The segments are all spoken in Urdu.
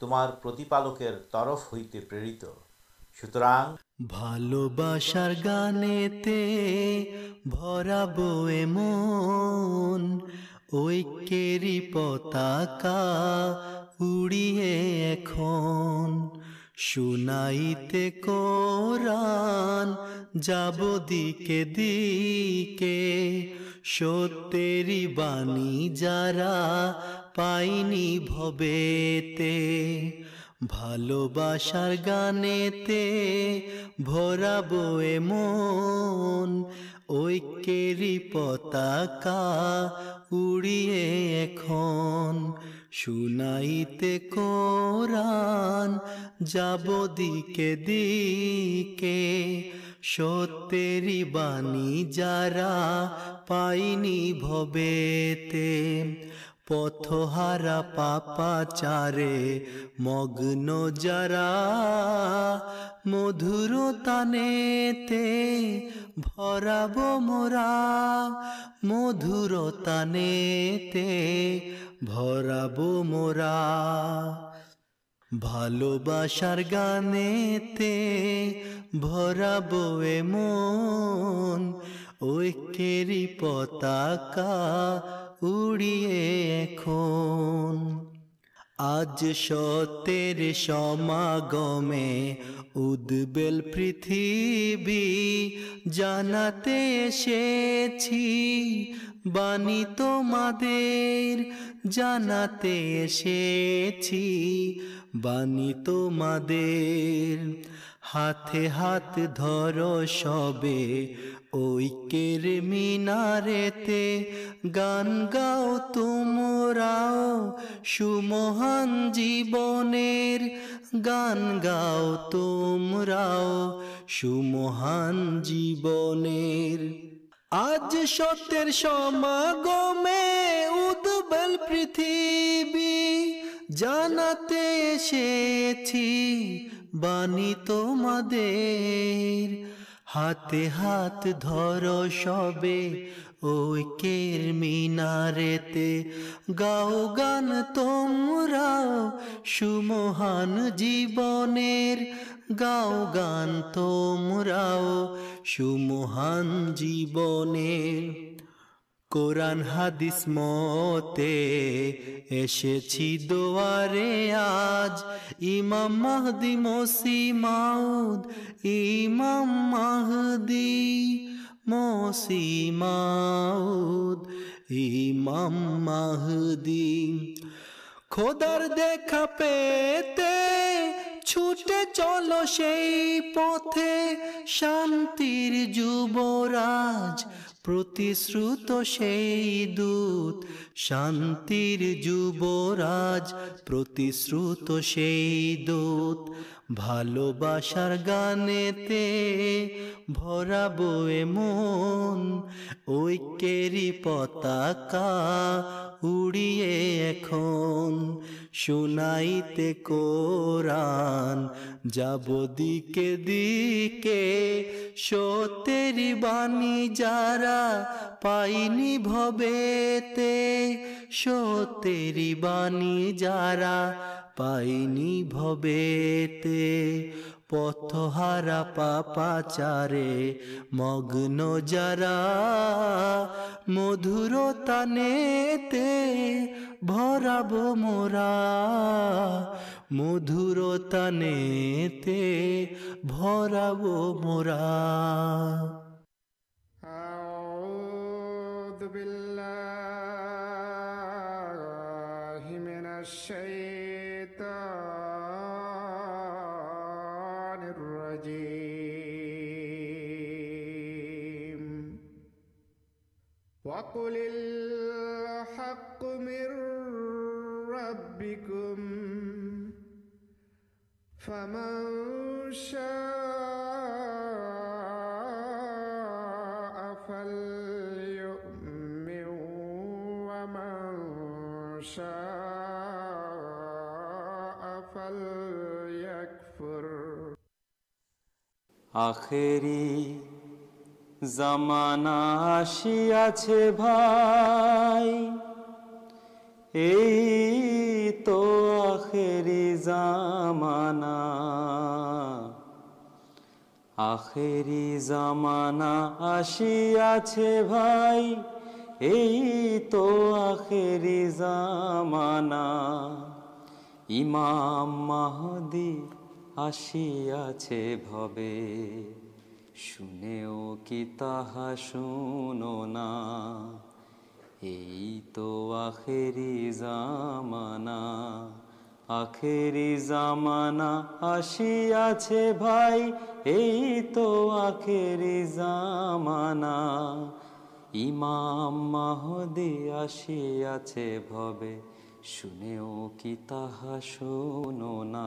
تمر سنائی جب دیکھ دی بان جا پیتے مون یقین سنائی تران جب دکے درا پائنی بھوت پت ہارا پا پارے مگن جرا مدور مرا مدور مرا بال بار گانے براب ای من اکری پتاک آج سطر میں پانا تھی بانت مدیر بانی تو مدیر ہاتھ ہاتھ در سو مینارے تے گان گاؤ تم راؤ سو موہن جی بنے گان گاؤ تم راؤ سو موہن جی بنے آج سوگ میں ادبل پتھوی جانتے سے بنی تو مدیر ہاتھ ہاتھ دھرو سوے وہ کر مینارے تو گان تمرا سمہان جیبنر گاؤ گان تمرا سمہان سو قرآن ہادث مج مہدی ماؤد ایممدی چھوٹے چل سے دودت شانج بسار من یری پتاک اڑیے ایونائی تران جب دیکھ سویری بانی جرا پائی بوتے سو تیرا پائی ب পথহারা পাপাচারে মগ্ন যারা মধুর তানেতে ভরাবো মোরা মধুর তানেতে ভরাবো মোরা أعوذ بالله من الشيطان وَقُلِ الْحَقُّ مِنْ رَبِّكُمْ فَمَنْ شَاءَ فَلْيُؤْمِنْ وَمَنْ شَاءَ فَلْيَكْفُرْ آخری مانا آخر زمانا آسیا بھائی۔ ای تو آخر مانا ایمام آسیا شنے کی تحاشنا یہ تو آخر زمانا آخر جام یہ تو آخر زمانا ایمام شنے کی تحسنا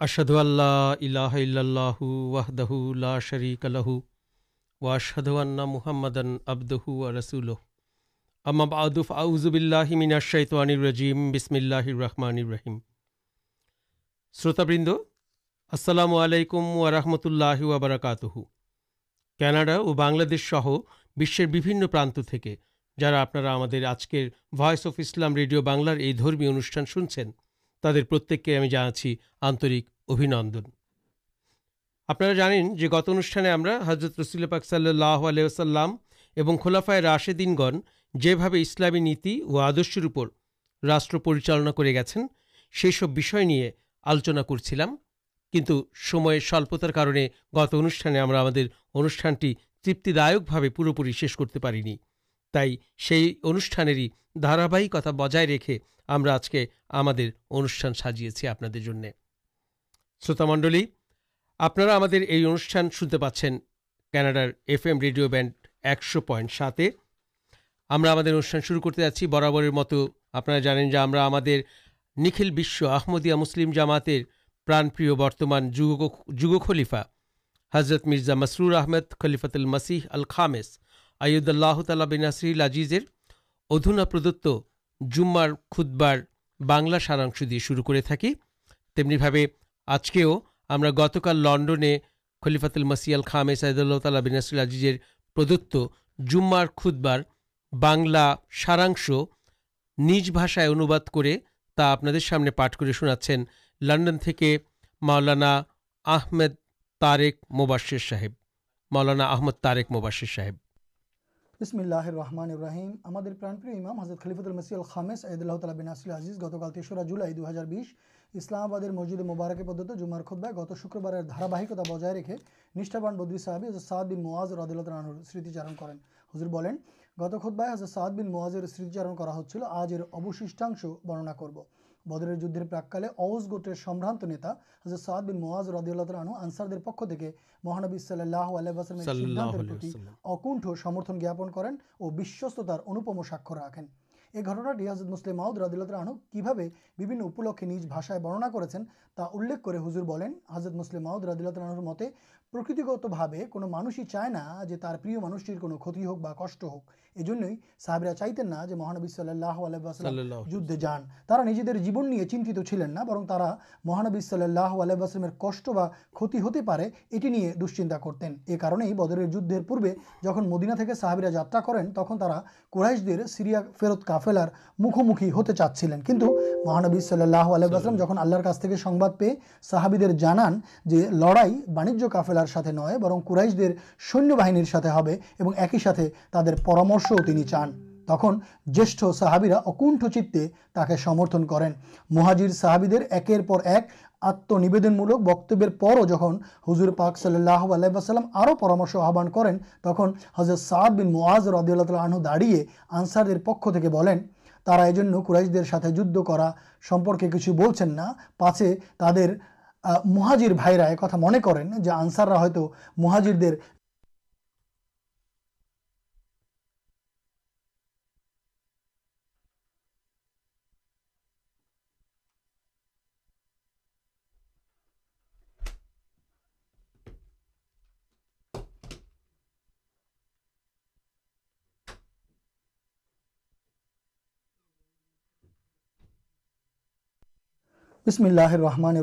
আশহাদু আল্লাহ ইলাহা ইল্লাল্লাহু ওয়াহদাহু লা শারীকা লাহু ওয়া আশহাদু আন্না মুহাম্মাদান আবদুহু ওয়া রাসূলুহু আম্মা বা'দু ফাউযু বিল্লাহি মিনাশ শাইতানির রাজিম বিসমিল্লাহির রহমানির রহিম শ্রোতাবৃন্দ আসসালামু আলাইকুম ওয়া রাহমাতুল্লাহি ওয়া বারাকাতুহু কানাডা ও বাংলাদেশ সহ বিশ্বের বিভিন্ন প্রান্ত থেকে যারা আপনারা আমাদের আজকের ভয়েস অফ ইসলাম রেডিও বাংলার এই ধর্মীয় অনুষ্ঠান শুনছেন تر پرت کے جانا چھ آک اب نند آپ گت انوانے حضرت رسول پاک صلی اللہ علیہ وسلام اور کھلافائے راشدین گن جسلام نیتی اور آدرش راشٹر پریچالنا کر گئی سب آلوچنا کر سکے گت انوانے انوشانٹی تیپتی پورپوری شیش کرتے تھی انارکتا بجائے ریخے ہم آج کے ہمشان سازی آپ شروط منڈل آپ انٹھان سنتے پاس کاناڈار ایف ایم ریڈیو بینڈ ایکش پائنٹ ساتھ ہم شروع کرتے جاچی برابر مت آپل بش آدیا مسلم جامات پرانپان جگ خلیفا حضرت مرزا مسرور احمد خلیفاتل مسیح الام اود اللہ تعالصرجیزر ادونا پردت زمار کارگلا ساراش دے شروع کرم آج کے گتکال لنڈنے خلیفاتل مسئل خام سعید اللہ تعالی بینسر الزیزر پردت زومار کھدبار بنگلہ سارا نج بھاشائے انوباد کرتا آپ سامنے پاٹ کر شنا لنڈن کے مؤلانا آمد تارک مباشر صاحب مؤلانا آمد طارک موباشر صاحب اسمان اباہیم ہمارے پرانپری امام حضر خلیف ال مسئل خامد عد اللہ تعالبین اصل عزیز گتکال تیسرا جلائی دو ہزار بیس۔ اسلام آباد مسجد مبارکی پود جمار خودبائ گت شکربار دارابکتا بجائے رکھے نشابان بدری صحابی حضر صاد نوازر عدلت ران سمتی چارن کر گت خود بائی حضرت صاحب سمتیچارن کا ہوشٹاش برنا کرو برنا کرتے ہیں ہزر بنانے حضرت مسلم رد رن مطلب مانس ہی چاہے پر منشی ہوتی یہ جو صابرا چاہتین نہ جو مہانبی صلی اللہ علیہ جدے جانا نجیے جیبن نہیں چنت چلین نہ برم تا مہانبی صلی اللہ اللہ علیہ کشتی ہوتے پڑے اٹی دشچنتا کرتین یہ کار بدر جدھر پو مدینہ صحبرا جاترا کرین تخا قور ست کافلار مخومخی ہوتے چاچلین کنتھ مہانبی صلی اللہ علیہ جن آلر کا صحبی جانان جو لڑائی بانج کا کافلار ساتھ نئے برن قورائش سنیہ باہن ساتھ ہے ایک ہی ترام ردی اللہ تعال داڑئے آنسار پکین جا سمپرکے کچھ بولے تر مہاجر بھائی ایک آنسرا مہازر بسم اللہ رحمان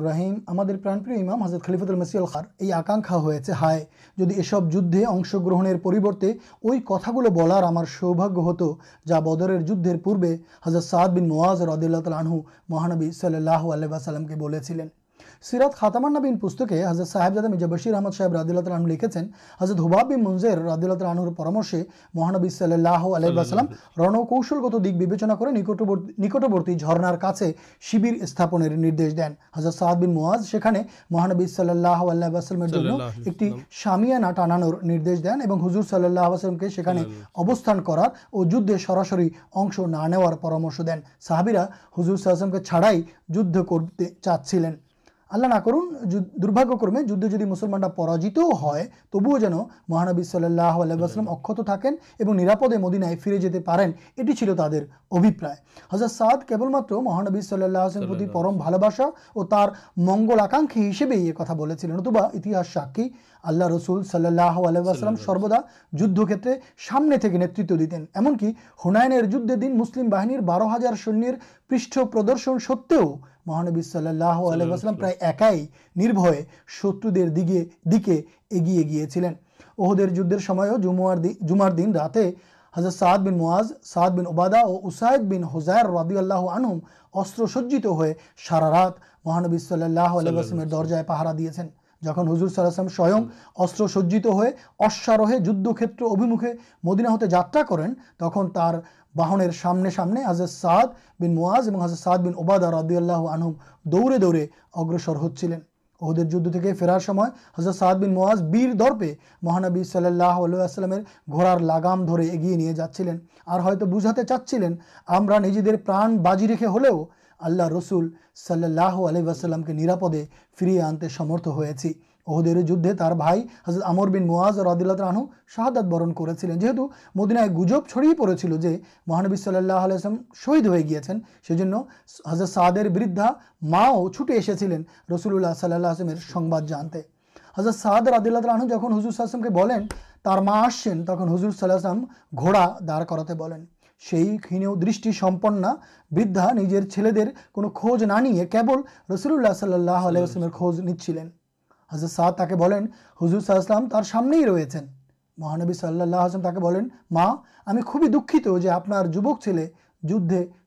پران ہم امام حضرت خلیفت المسیلخار یہ پوری ہوائے اوئی کتھا سب جنش گرنیرے شو بھگ گو ہوتو جا بدر جدھر پورے حضرت سعید بن نواز رضی اللہ تعالی عنہ مہانبی صلی اللہ علیہ وسلم کے لین سیراد خاتمان پستے حضرت صاحب زادمشیر احمد صاحب رد اللہ ترن لکھے ہزد حبابیر رد اللہ آنور پرامشے مہانب صلی اللہ علیہ رنکشل گت دکنا کرتی نکٹبرتی جرنار کا شیبر سپنے دین حضرت صحاد یہ مہانبی صلی اللہ اللہ السلام ایک سامعانا ٹانوش دین اور صلی اللہ عبل کے سیکھنے ابستان کرار جدے سراسر اشن نہ صحابرا حضر الصل کے چھڑائی جد کرتے چاچلین اللہ نہ کر درباگرمے جدے جدید مسلمان پاجیت ہے تبو جانے مہانبی صلی اللہ آلسل اکت تھنکنگ مدینہ فرے جاتے یہاں تر ابپرائے حضرت سعد کے بل مہانبی صلی اللہ پرم بال بسا اور تر منگل آکاشی ہسبا لینا انتی ساک اللہ رسول صلا اللہ آلسلام سروا جدکے سامنے کے نتکی ہنائنر جدے دن مسلم باہن بارہ ہزار سنیہ پیش پردرشن ستو مہانبی صلی اللہ ایک شترا اُسائے ربی اللہ آنم اصر سجیے سارا رات مہانبی صلی اللہ علیہ درجے پہارا دیا جن حضر اللہ سوئم اصر سجاروہ جدر ابھیمکھے مدینہ جاتا کریں تخت باہن سامنے سامنے حضرت سعد بن مواز حضرت سعد بن اوباد ردی اللہ آنم دورے دوڑے اگرسر ہودر جدی فرار سما حضرت سعد بن مواز بیر درپے مہانبی صلی اللہ علیہ وسلم گھوڑار لگام دے ایگی نہیں جا چلین اور آپ بوجھا چاچین ہمیں نجیے پرا بازی رکھے ہوسل صلی اللہ علیہ کے نرپدے فرے آنتے سمرت ہو اہدھر جدے تر بھائی حضرت امر بن نواز اور حد اللہ ترنو شہادت برن کردین گزب چڑی پڑے چلے جو مہانبی صلی اللہ اللہ علیہ شہید ہو گیا سیز حضرت صدر بردھا ماؤ چھٹے ایسے رسول اللہ صلی اللہ علسمر سنباد جانتے حضرت سعد اور آد اللہ جن حضر السلام کے بارش تخر اللہ گھوڑا داڑ کرتے دشمپ بردھا نجر ٹھلو کھوج نہسول اللہ صلی اللہ علیہ وسمیر کھوج نہیں ازر سا تاکہ حضرت صاحب السلام سامنے ہی رہے ہیں مہانبی صلاح اللہ حسن تاکہ ماں ہمیں خوبی دکھ آپکل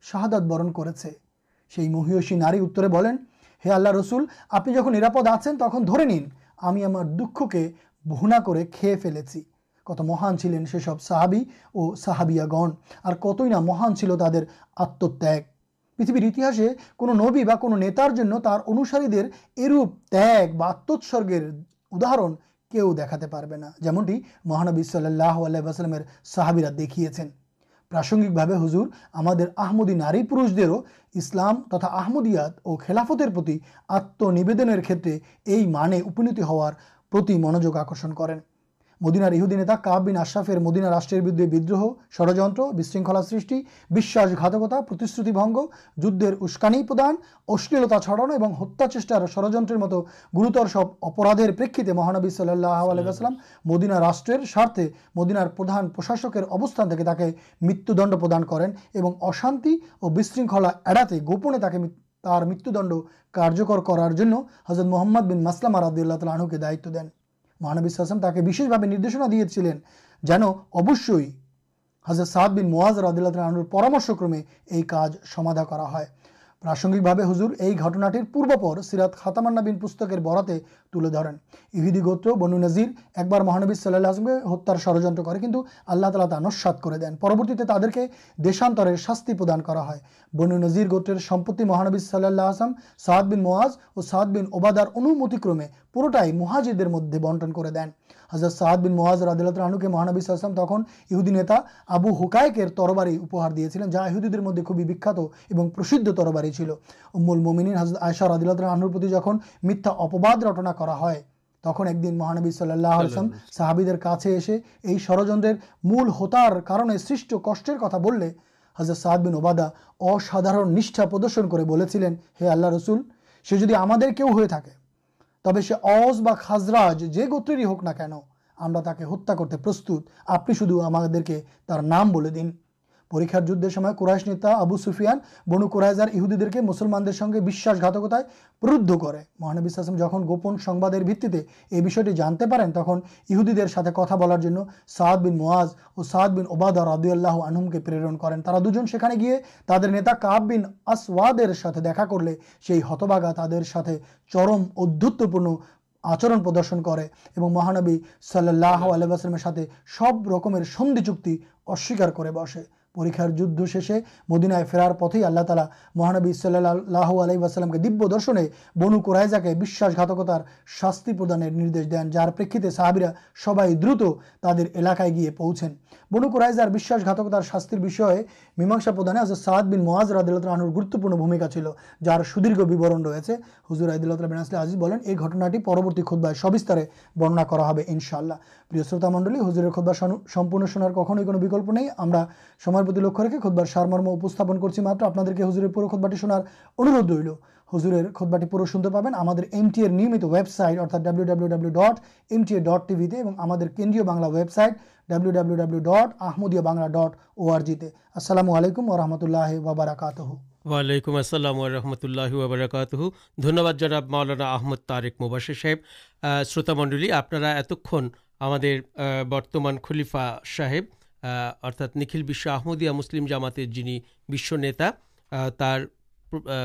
شہادت برن کرتے مہیشی نار اتر ہے آلہ رسول آپ جہاں آپ ہیں تک دھر نن ہمیں ہمار دکھ کے بُنا کر کھے پیے کت مہان چلین سی سب صحابی اور صحابیا گن اور کتنا مہان چل تر آت پتھویر اتحاد کو نبی نیتاری اروپ تگر اداہر کہ وہ دکھا پا جمنٹی مہانبی صلی اللہ ولی واسلم صحابیرا دیکھتے ہیں پرسنگ ہزر ہمارے آمدی ناری پہو اسلام ترا آمدیاد اور اور خلافترتی آدھنے کھیت مانے ہارتی منوجو آکرشن کریں مدینار یہہدی نا کہ قابن آشافر مدینہ راشٹر بردے بدروہ ورجنشیشکتاشرتی جدر اسکانی پردان اشلیلتا چڑانو اور ہتار چیٹا اور ڑت گروتر سب اپرادر پریکیے مہانبی صلی اللہ علیہ واسلام مدینہ راشر سارتیں مدینارشاشکر ابستان تیک مت پردان کرتے گوپنے تک مت کارکر کرار حضرت محمد بن مسلم عبد اللہ تعالی آنو کے دائت دین مہانبیسم تک ندنا دیا چلے جان اوش حضرت بن موازر عدل تنامرشکرمے کاج سماد پرسگکے ہزر یہ گٹناٹر پورپر سیراد خاتمان پسکر بڑا ترنی گوتر بنو نظیر ایک بار مہانبی صلی اللہ ہتار ورالا تا نسات کو دین پربرتی تعدے کے دیشان شاستی پردان ہے بنو نظر گوتر سمپتنی مہانبی صلاح اللہ اعظم صاحد بن مواز اور سعد بن اوبادر انومتکرمے پورٹائ مہاجی مدد بنٹن کر دین حضرت صاحب بن موازر عدلت رحنو کے مہانبی السلام تخودی نتا آبو ہکائکر ترباریار جا یہدی مدد خوبی بخت پر تربار چلو ابل ممین ایسا عدلۃ رحنتی جہ میتھا اپباد رٹنا کردن مہانبی صلی اللہ صحابی کا ثڑ مول ہتار سٹر کتا بولے حضرت صحاد بن اوباد اصادار نشا پردرشن کرے اللہ رسول سے جدید ہمارے کہوے تب سے از خاجرج جو گوتر ہی ہوگنا کن ہم کرتے پرستت آپ شو نام دن پریکار جدہ قورائش نیتا آبو سوفیاں بنو قورائزی مسلمان سنگے باشکت پر مہانبی سسلم جہاں گوپن سنتی یہ بھی تخودی ساتھ کتا بار سعد بن مواز اور سعاد بن اوباد رد اللہ آنوم کے پرن کریں تا دوین اصواد ساتھ دیکھا کرتباگا ترقی چرم ادبتپ آچرنشن کرسلم ساتھ سب رکمر سندھی چکتی اسار کر بسے پریکارے مدینہ فیرار پتیں اللہ تعالی مہانبی اللہ علیہ وسلم کے دور درشنے بنوکرائزا کے باشاشاتار شاستی پردان دین جیسے صحابرا سب درت تعداد گیے پوچھیں بنکڑائے جارشات شاستر بھی میماسا پردے آزاد سعاد بن مواز ردول گرتوپور بھومکا چلو جار سدیر رہے ہُزر عید اللہ بینا آزیب بنین یہ گھٹناٹی پرورتی خود بار سب استعارے برننا کر انشاء اللہ پر شروع منڈل ہزر خود بہ سن سنار کھوئی کوکلپ نہیں ہمر لکھ رکھے خود بار سارمرمستن کر کے ہُزرے پورے خود بہت شنار اندھ ریل مولانا مباشی صحیح شروط منڈل آپ برتمان خلیفا صاحب ارتھا بشاہ احمدیہ مسلم جامات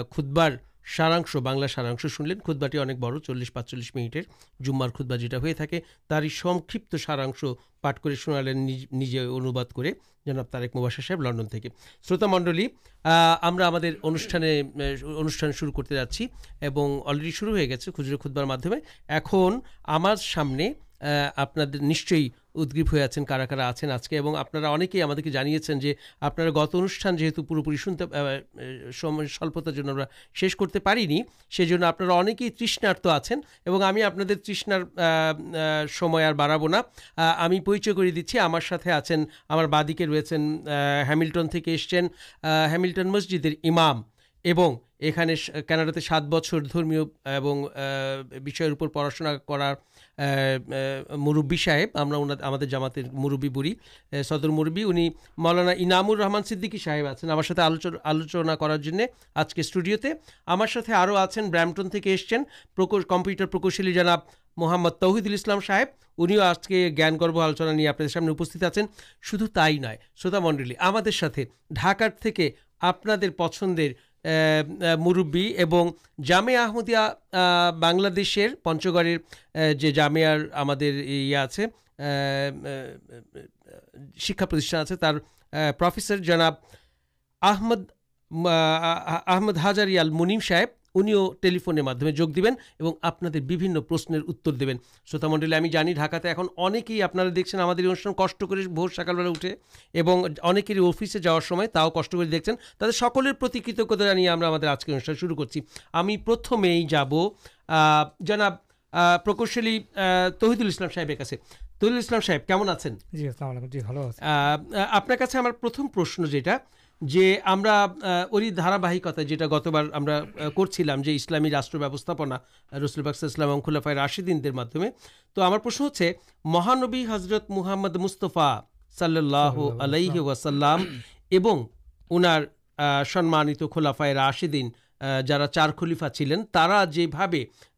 خودبار ساراش بنلا ساراشن خودباٹی انک بڑ چلس پانچ چلس منٹر جومار کھتبا جو تھا سکت سارا پاٹے شنالینجواد کر جناب طارک موباس صاحب لنڈن تھے شروط منڈل ہمارے انوشان انوشان شروع کرتے جاچی اور شروع ہو گیا خوچر خودبار مدمے ایم ہمارے آپ نشچ ادگیب ہوا کارا آج آج کے جانے جو آپ گت انوان جی سنتے سلپتار شیش کرتے آپ کے تشنارت آن آپ تا ہمیں پریچ کر دیارے آن بادی ریسنگ ہاملٹن اسملٹن مسجد امام یہاںڈا سات بچر درمی اور پڑھاشنا کر مربی صاحب ہمارے جامات موربی بڑی صدر موری انلانا انامر رحمان سدی صاحب آپ آلوچنا کرارے آج کے اسٹوڈیو ہمارے آؤ آج برامٹن کے کمپیوٹر پرکشل جناب محمد تعیدل اسلام صاحب ان کے ضان گرو آلوچنا نہیں آپ کے سامنے آپ شو تہ شرتا منڈل ہمیں ڈھاکارپر پچھلے مربی اور جامعیہ بنادشر پنچگڑے جو جامعار یہ آپ سے شکاپتیشان آپ سے جناب آمد آمد ہزار منیم صاحب انہیں ٹریفون اور آپ نے شروت منڈل ڈھکا ہی آپ کے جا رہا دیکھیں تاکہ سکرتتا آج کے انوان شروع کریں پرتھمے جب جناب پرکشل تہید السلام صاحب تہیدام صاحب کم آپ آپ سے ہمارے پرشن جو ہے جی ہمارکت گت بار کرسلامی راشتاپنا رسل بکسلام خلافائ راشدین تو ہمارش ہوتے مہانبی حضرت محمد مستفا صلی اللہ علیہ واسلام سمانت خلافا راشدین جارا چار خلیفا چلین جی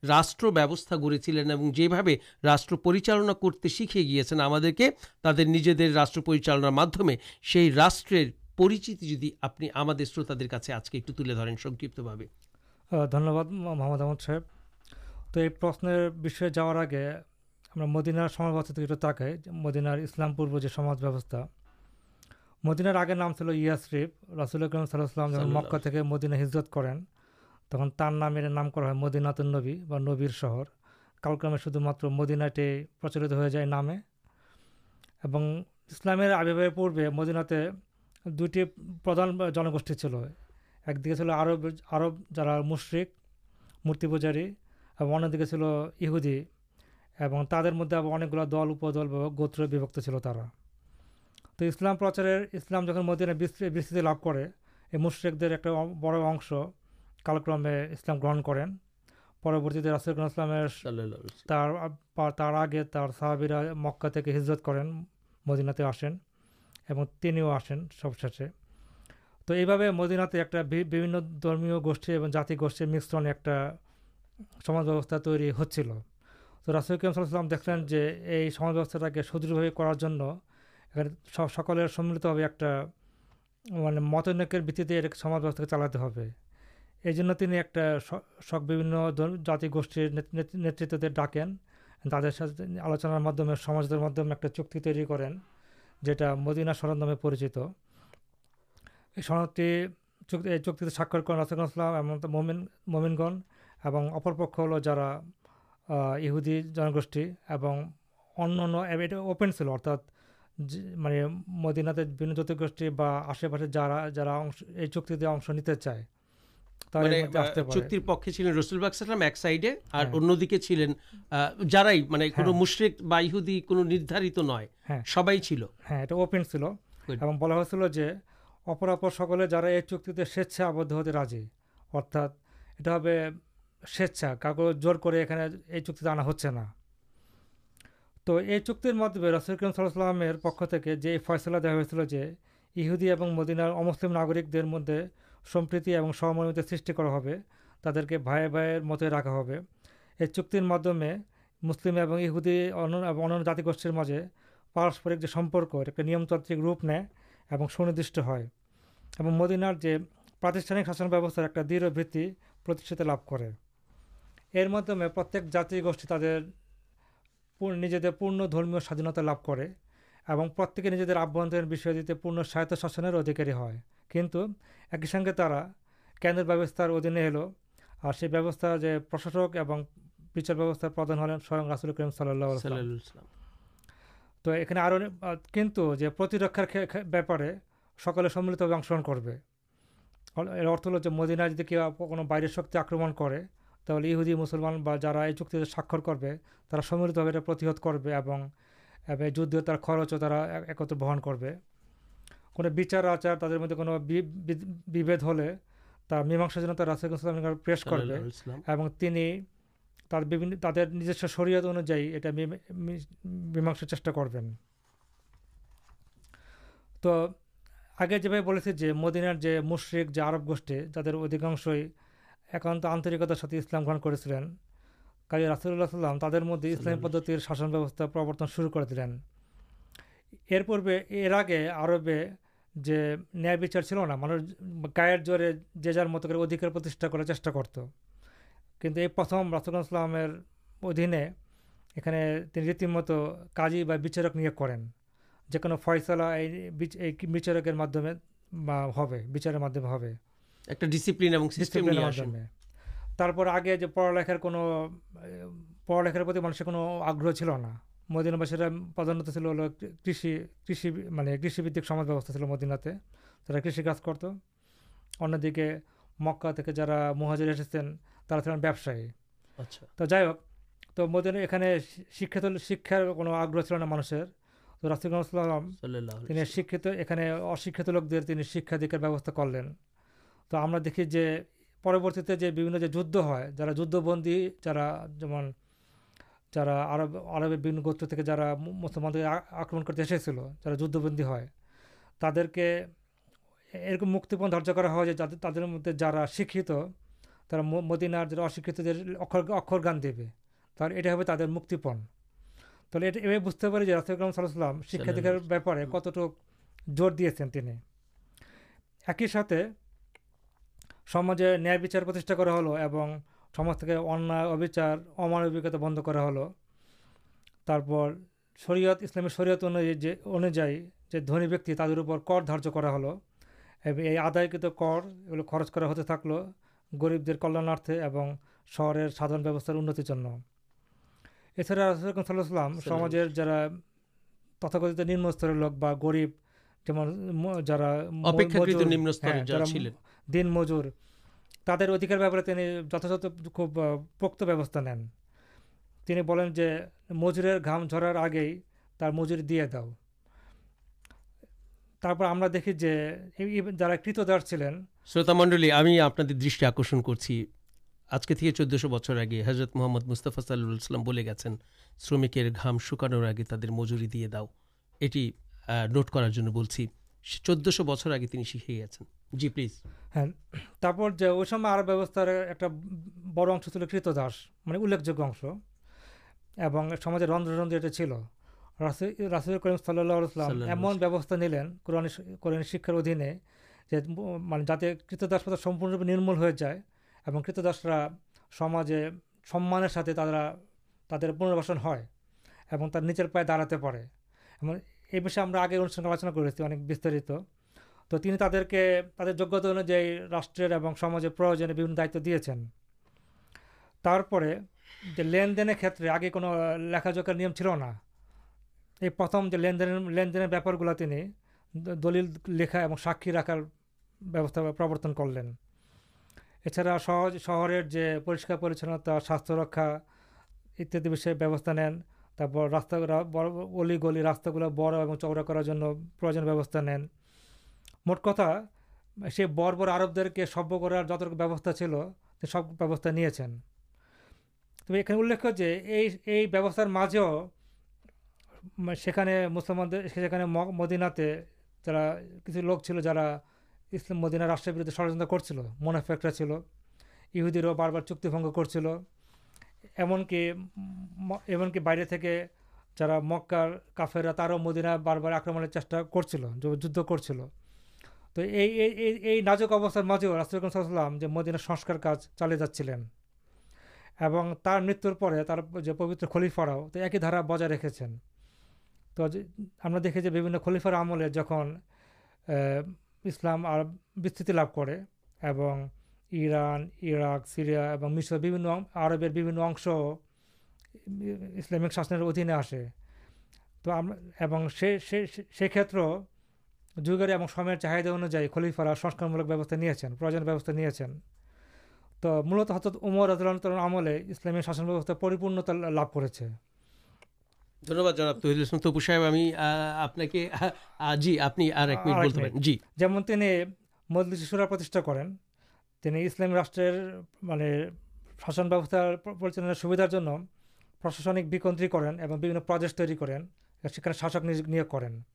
راشبا گڑی چلے جی راشنا کرتے شیكے گیا ہمیں ترجید راشٹر پریچالن مادمے سے راشٹر آپ شروتر ایک دنیہباد محمد احمد صاحب تو یہ پرشن جا رہا آگے مدینہ تاکے مدینار اسلام پوروستا مدینار آگے نام چل یریف رسول الکلام صلی السلام جن میں مکا مدینہ ہجرت کریں تک تر نام نام کر مدیناتی نبیر شہر کالکر میں شدھ مات مدینہ ٹھیک پرچلت ہو جائے نامے اسلام پورے مدینہ دوٹی پردان جنگوشی چل ایک چلو جا مشرق مورتی پوجاری اندیے چلودی اور تر مد دل گوتر بھی بک چل ترا تو اسلام پرچار اسلام جن مدینہ بستتی لبھ کر مشرق ایک بڑا کالکر میں اسلام گرہن کریں پرورتی راسدامگے صحابرا مکا ہت کر مدینہ تے آسین آسین سبشے تو یہ مدینہ تکنیہ گوشت جاتی گوشت مشرن ایکستا تیری ہو راسکیم سولام دیکھ لوستا سدھڑا کرارے سکول سمت ایک مت انکر بتا چالا یہ ایک سب جاتی گوشت نیتو دے دے ڈاکین تر آلوچن ایک چکی تیری کریں جا مدینہ شرد نامے پریچت شرادٹی چوکی ساکر کر رسکن اسلام مومین مومینگن اور پکو جارا یہہدی جنگوشی اور میرے مدینات بنو جت گوشت بسے پاس جا جا یہ چوکی اشن چائے چکر چنا ہوا تو یہ چکر السلام پہ فیصلہ دیا ہودینک مدد سمپتی اور سہمت سرٹی تعداد کے بھائی بھائے متعلق رکھا یہ چکر مادمے مسلم انتہ گوشت مجھے پارسپرک جو سمپرک نیمتانک روپ نئے اور سنردیش ہے مدینار جو پراتھانک شاشن ایک دھ بھتا لب کر پروشی تر نجی پورن درمی ساینتا لابھ کربن پورن سائت شاشن ادھیکاری ہو کچھ ایک سنگے تا کنستار سے پرشا اور چار بوستا پردھان ہوں سوئن رسل کریم صلی اللہ تو یہ کنٹو پرپارے سکے سمت کرت جو مودینا جب باہر شکی آکرم توہدی مسلمان جا چکی سر کر سملتھ کردار خرچ ایکت بہن کر کوچاراچارے میم راسد اللہ پیش کرنی ترجو شریات انوجائ میماس چیٹا کر مدینار مشرق جو آرب گوشت جا کے ادھکاش ایک انتہ آنرکتار ساتھ اسلام گرم کرسد اللہ تعریف پودن پرورتن شروع کر دیں ارپوگے آر جو نیچر چلنا مجھے گائے جی جار مت کردھیکارتیشا کر چیشا کرت کن پرتھم رفکنسلام ریتی مت کاجیچارک نیا کریں جنو فیسلاچارکرچار آگے جو پڑھا لکھا کو پڑھا لکھا میرے کو آگر چلنا مدین پردانت چلو کم کمستھا مدینہ تے جا کارج کرت انکا جا مہذر ایسے تھے بہسائ جائی ہوک تو مدینہ یہ شکار کو آگہ چلنا مانشرے شکت یہ شک دے تین شکاد ویوستھا کر لین تو ہم دیکھیے پرورتی جو جدھ جا جدبندی جا ج جا عربی بن گوت کے جرا مسلمان آکرمن کرتے جندی ہے تر کے مکتی تر مدد جارا شکشت مدینارشکر گان دی تر مکتیپ بجتے پہ رسک الم صلیم شکار بہتارے کت دے ایک ہی ساتھ سمجھے نیاشا کرلو سمجھ کے امانوکتا بند کری تر کر دار کرداکت کر یہ خرچ کرتے تھو گریبارت اور شہر ساوستار انسلام سمجھے جرا تتھاکھت نمنست لوگ جو ہے دین مجور تر ادھیکار بھپارے جتا جتھ خوب پوکتا نین مجور آگے تجوری دیا در ہمیں دیکھیے جاتدار چلین شروط منڈل ہمیں آپ دِشی آکرشن کرچی آج کے تھی چود بچر آگے حضرت محمد مستفا صلام گیا شرمکر گام شکان آگے تر مجوری دے داؤ یہ نوٹ کرار بولیں چودہ شو بچر آگے شکیے گیا جی پلیز ہاں تھیس میں آپ کا بڑا چل کت مطلب الے جاشن رندرن جو چلو راسد راسود کریم صلی اللہ علیہ السلام ایمستا نلین قورن قور مطلب جاتے کتدد سمپرنوپیم ہو جائے کتدد سمانے تا تر پنروسن ہے نیچر پائے داڑا پڑے یہ بھی آگے انگلے آلو اکثر তো তিনি তাদেরকে তাদের যোগ্যতা অনুযায়ী রাষ্ট্রের এবং সমাজের প্রয়োজনে বিভিন্ন দায়িত্ব দিয়েছেন তারপরে যে লেনদেনের ক্ষেত্রে আগে কোনো লেখাজোখার নিয়ম ছিল না এই প্রথম যে লেনদেনের লেনদেনের ব্যাপারগুলো তিনি দ- দলিল লেখা এবং সাক্ষী রাখার ব্যবস্থা প্রবর্তন করলেন এছাড়া সহজ শহরের যে পরিষ্কার পরিচ্ছন্নতা স্বাস্থ্য রক্ষা ইত্যাদি বিষয়ে ব্যবস্থা নেন তারপর রাস্তা বড় অলি গলি রাস্তাগুলো বড় এবং চওড়া করার জন্য প্রয়োজন ব্যবস্থা নেন موٹ کتا سی بربر آرب دبر جتنا بوستا چل سبستا نہیں تو یہ الے مجھے مسلمان مدینہ جا کچھ لوگ چل جا مدینا راشٹر بردے ورت منافیکٹرا چلدرو بار بار چوکی بنگ کرتی ایمنکی ایمنکی باہر تھی جا مکا کافیرا تدینا بار بار آکرم چیز کرتی جل تو یہ نجک ابستار مجھے راسدام جو مدینہ سنسکار کا چال جا مت پبتر خلیفارا تو ایک ہیارا بجائے رکھے تو ہم نے دیکھیے خلیفر ہمل جہاں اسلامتی لبھ کر اناک سیریا اسلامک شاشن ادھی آسے تو جگہر اور سامان چاہیدہ انوائرا سمکتا نہیں پر تو ملت ہاتھ امر آدلان لے جیمن مدل شسورا کرنی اسلام راشٹر میرے شاشن سویدھار کریں پرجیکٹ تیری کریں شاشک نیو کریں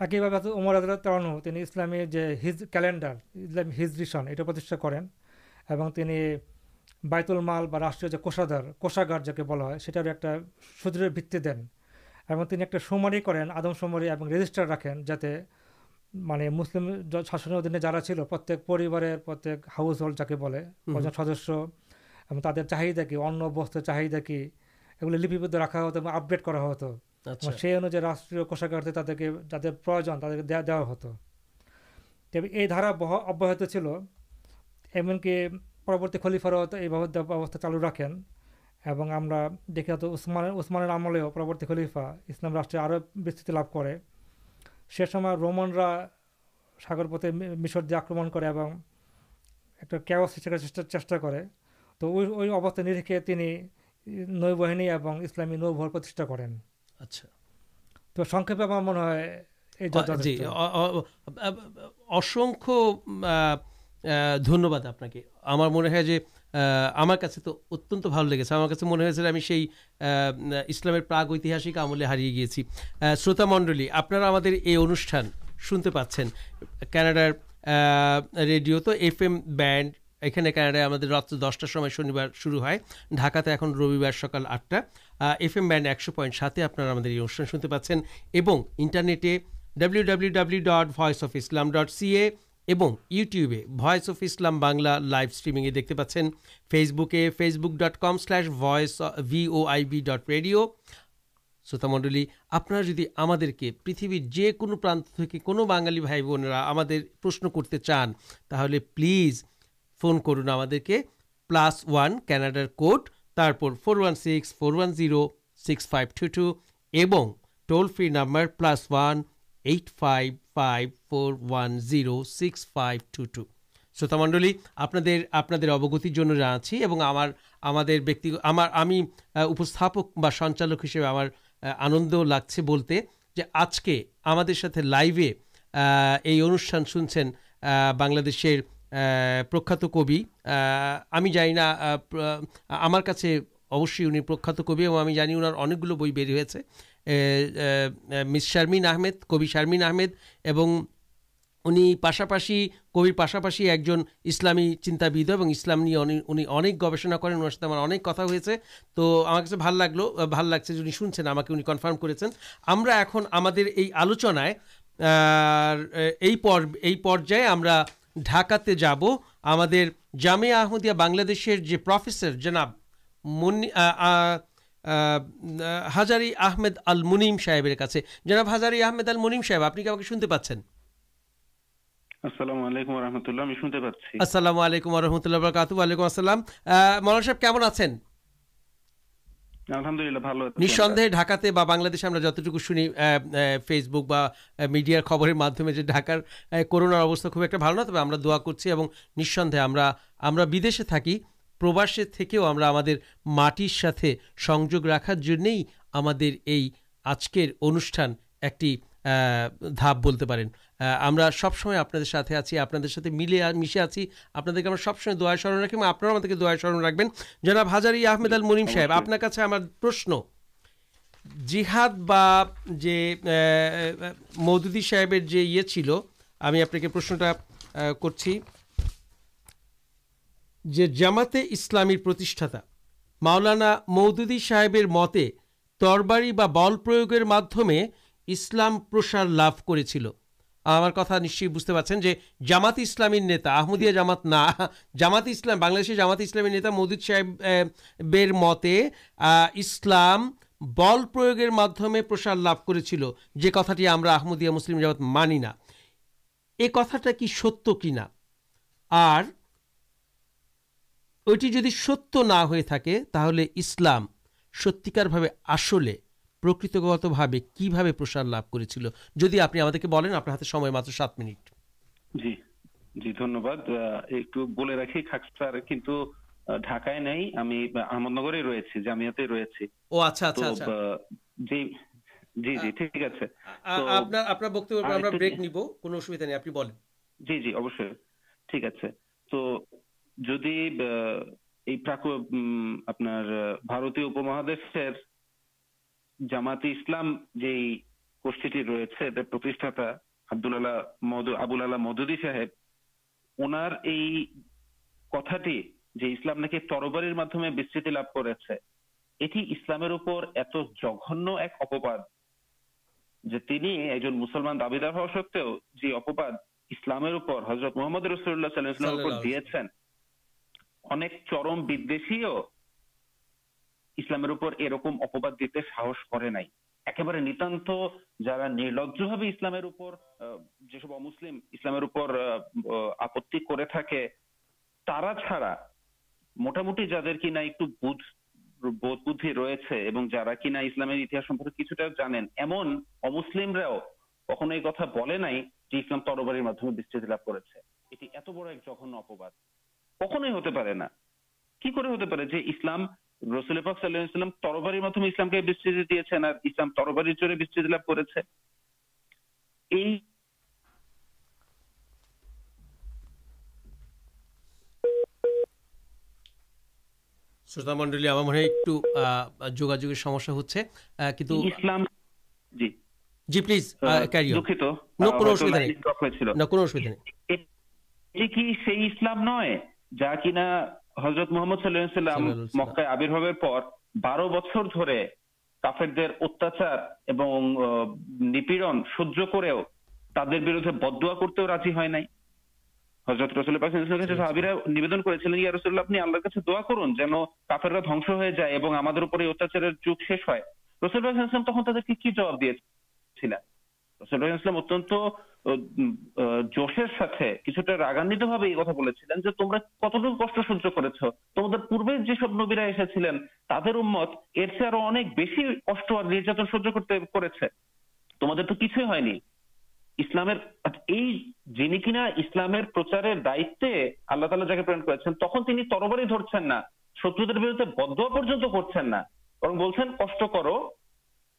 ایک ہی تومردل ترانونی اسلامی کلینڈر اسلام ہیزریشن یہ کرتول مال راشٹری کشادر کشاگار جا کے بلا ایک سر بھنگ ایک سواری کرین آدم سواری ریجسٹر رکھیں جا کے مجھے مسلم شاشن دینا جا چل پرتارک ہاؤس ہولڈ جا کے بولے پر سدس تر چاہیدا کی ان بستر چاہیدا کی گلو لد رکھا ہتھو آپڈیٹ کر انوجائے راشٹری کشاگر جا کے پروجن تعداد ہوا ابھی چل ایمن پرورتی خلیفار چالو رکھیں اور ہم دیکھانے پربرتی خلیفا اسلام راشتے اور لوگ کر سمجھ میں رومانا ساگر پتہ مشر دی آکرم کرو سیکار چار چاہا تو نو بہن اور اسلامی نو بہت کریں اچھا تو اصن دھنیہ واد آپ ہمارے تو اتن بھال لگے ہمارے منہ سے پراگتیہ ہملے ہارے گی شروط منڈل آپشان سنتے پاس کاناڈار ریڈیو تو ایف ایم بینڈ یہاں کاناڈا ہمارے رات دسٹار شنی شروع ہے ڈاکا تو اُن روار سکال آٹھا ایف ایم بینڈ ایکشو پائنٹ ساتے آپ کے انوشان سنتے پاچن اور انٹرنیٹے ڈبلیو ڈبلیو ڈبلیو ڈٹ وس اف اسلام ڈٹ سیے اوٹیوبلام لائو اسٹریم دیکھتے پاس فیسبوکے Facebook dot com slash وس ویو آئی بھی ڈٹ ریڈیو شوت منڈل آپ جی ہمانے کو ہم کرتے چانتا پلیز فون کرن ہم plus one کناڈار code four six four one zero six five two two toll free number plus one eight five five four one zero six five two two شروت منڈل آپ اوگتک سنچالک ہسبار آنند لگ سے بولتے آج کے ہمیں لائشان شنچن بنر پر ہمیں ہمارے اوشی انخت کبھی اور جانی اک بھائی بڑی ہو مس شارمین آمد کبھی شارمین آمدنی پاسپاشی کبر پاسپاشی ایک جن اسلامی چنتابد اسلام گوشنا کریں اور وہاں ساتھ ہمارے اکثر کتنا ہوا بھال لگلو بھال لگتا شنچن ہم کنفارم کر جامعدنی جناب ہزاری الم صاحب آپ کے السلام علیکم اللہ مولان صاحب کیمن آس الحمد للہ نسندے ڈھکا سے بنے جتنا شنی فیس بک میڈیا خبریں جو ڈھکار کروارا تب ہم دعا کردے تھک پرواسے تھے مٹر سات رکھارجک ہم سب سمے آپ آپ ملے مشے آپ آپ سبسمے دعا سرن را کر کے دیا سرن راق بناب ہزاری آمد الم صاحب آپ سے ہمارے پرشن جیہاد مؤدودی صاحب ہمیں آپ کے پرشنٹا کرما اسلامی مولانا مؤدودی صاحب متے ترباڑی پردمے اسلام پرسار لو کر ہمار کتناشچ بجے پہ جامات اسلامدیا جامات نہ جامات اسلام بناتی نتا مدود صاحب بیر متے اسلام بل پر مسار لب کرتی کتاٹی ہمیں آمدیا مسلم مانی نہ کہ ستیہ کی نہ ستیہ نہ ستیکار جی جی جی تو آپ مہاد جاماتیسلام جو گوشتی ایک ابپاد دابیدار ہوا سوباد اسلام حضرت محمد رسول دے اندیوں سرانت آپ سے ممسلم کھو یہ کتنا تربارتی جنیہ اپباد کھن ہی ہوتے ہوتے اسلام منڈلام جی جی جا کی حضرت محمد صلی اللہ بارے کا بدوا کرتے راضی حضرت رسما کرسارفر اور اتیاچار تم تاکہ تمداد تو یہ جنی کہنا اسلام دائت اللہ تعالی جا کے پرانا تخلیقی شتر بردے بدو پڑھنا کش کرو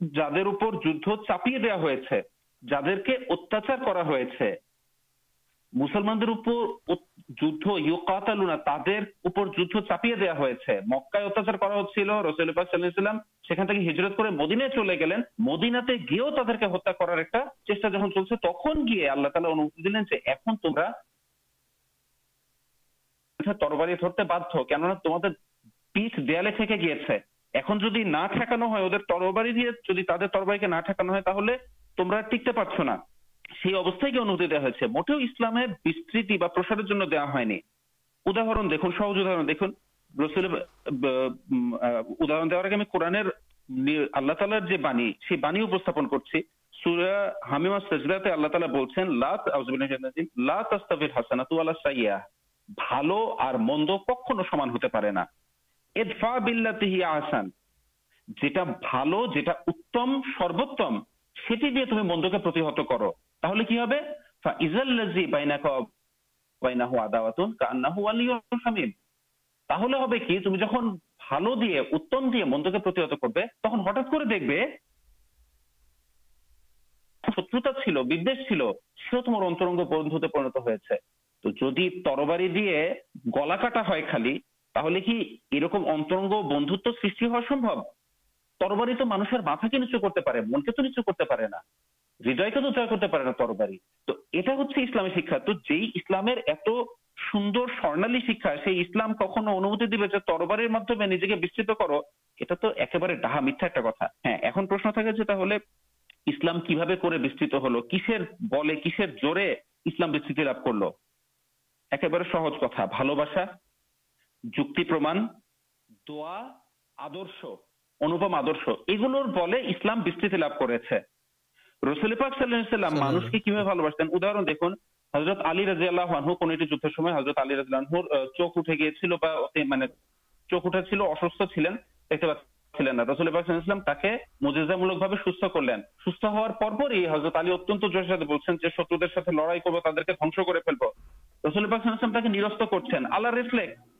جپی جترا مسلمانت مدینہ چلے گی مدینہ گیے تاکہ ہتار کرالا اندر دلین تربار بھننا تمہارے پیٹ دی گیا ٹھیکانا تربارا تمہارا ٹیکتے پاس نہ مند کمان ہوتے پڑے نا مند کے شت سے بند ہوتے پر گلاٹا خالی بندوت سمبار سرمتی دیے تربار کرواتے ڈھا میتھا ایک کتنا پرشن تھاسلام کی بھابرے بست کسر کسرے اسلامتی لب کر لے سہج کتا بھل بسا اللہ حضرت چوکھ اٹھے رسول البل مجھے ملک کر لینی حضرت شتر لڑائی کرو ترق کر رسول کرتے ہیں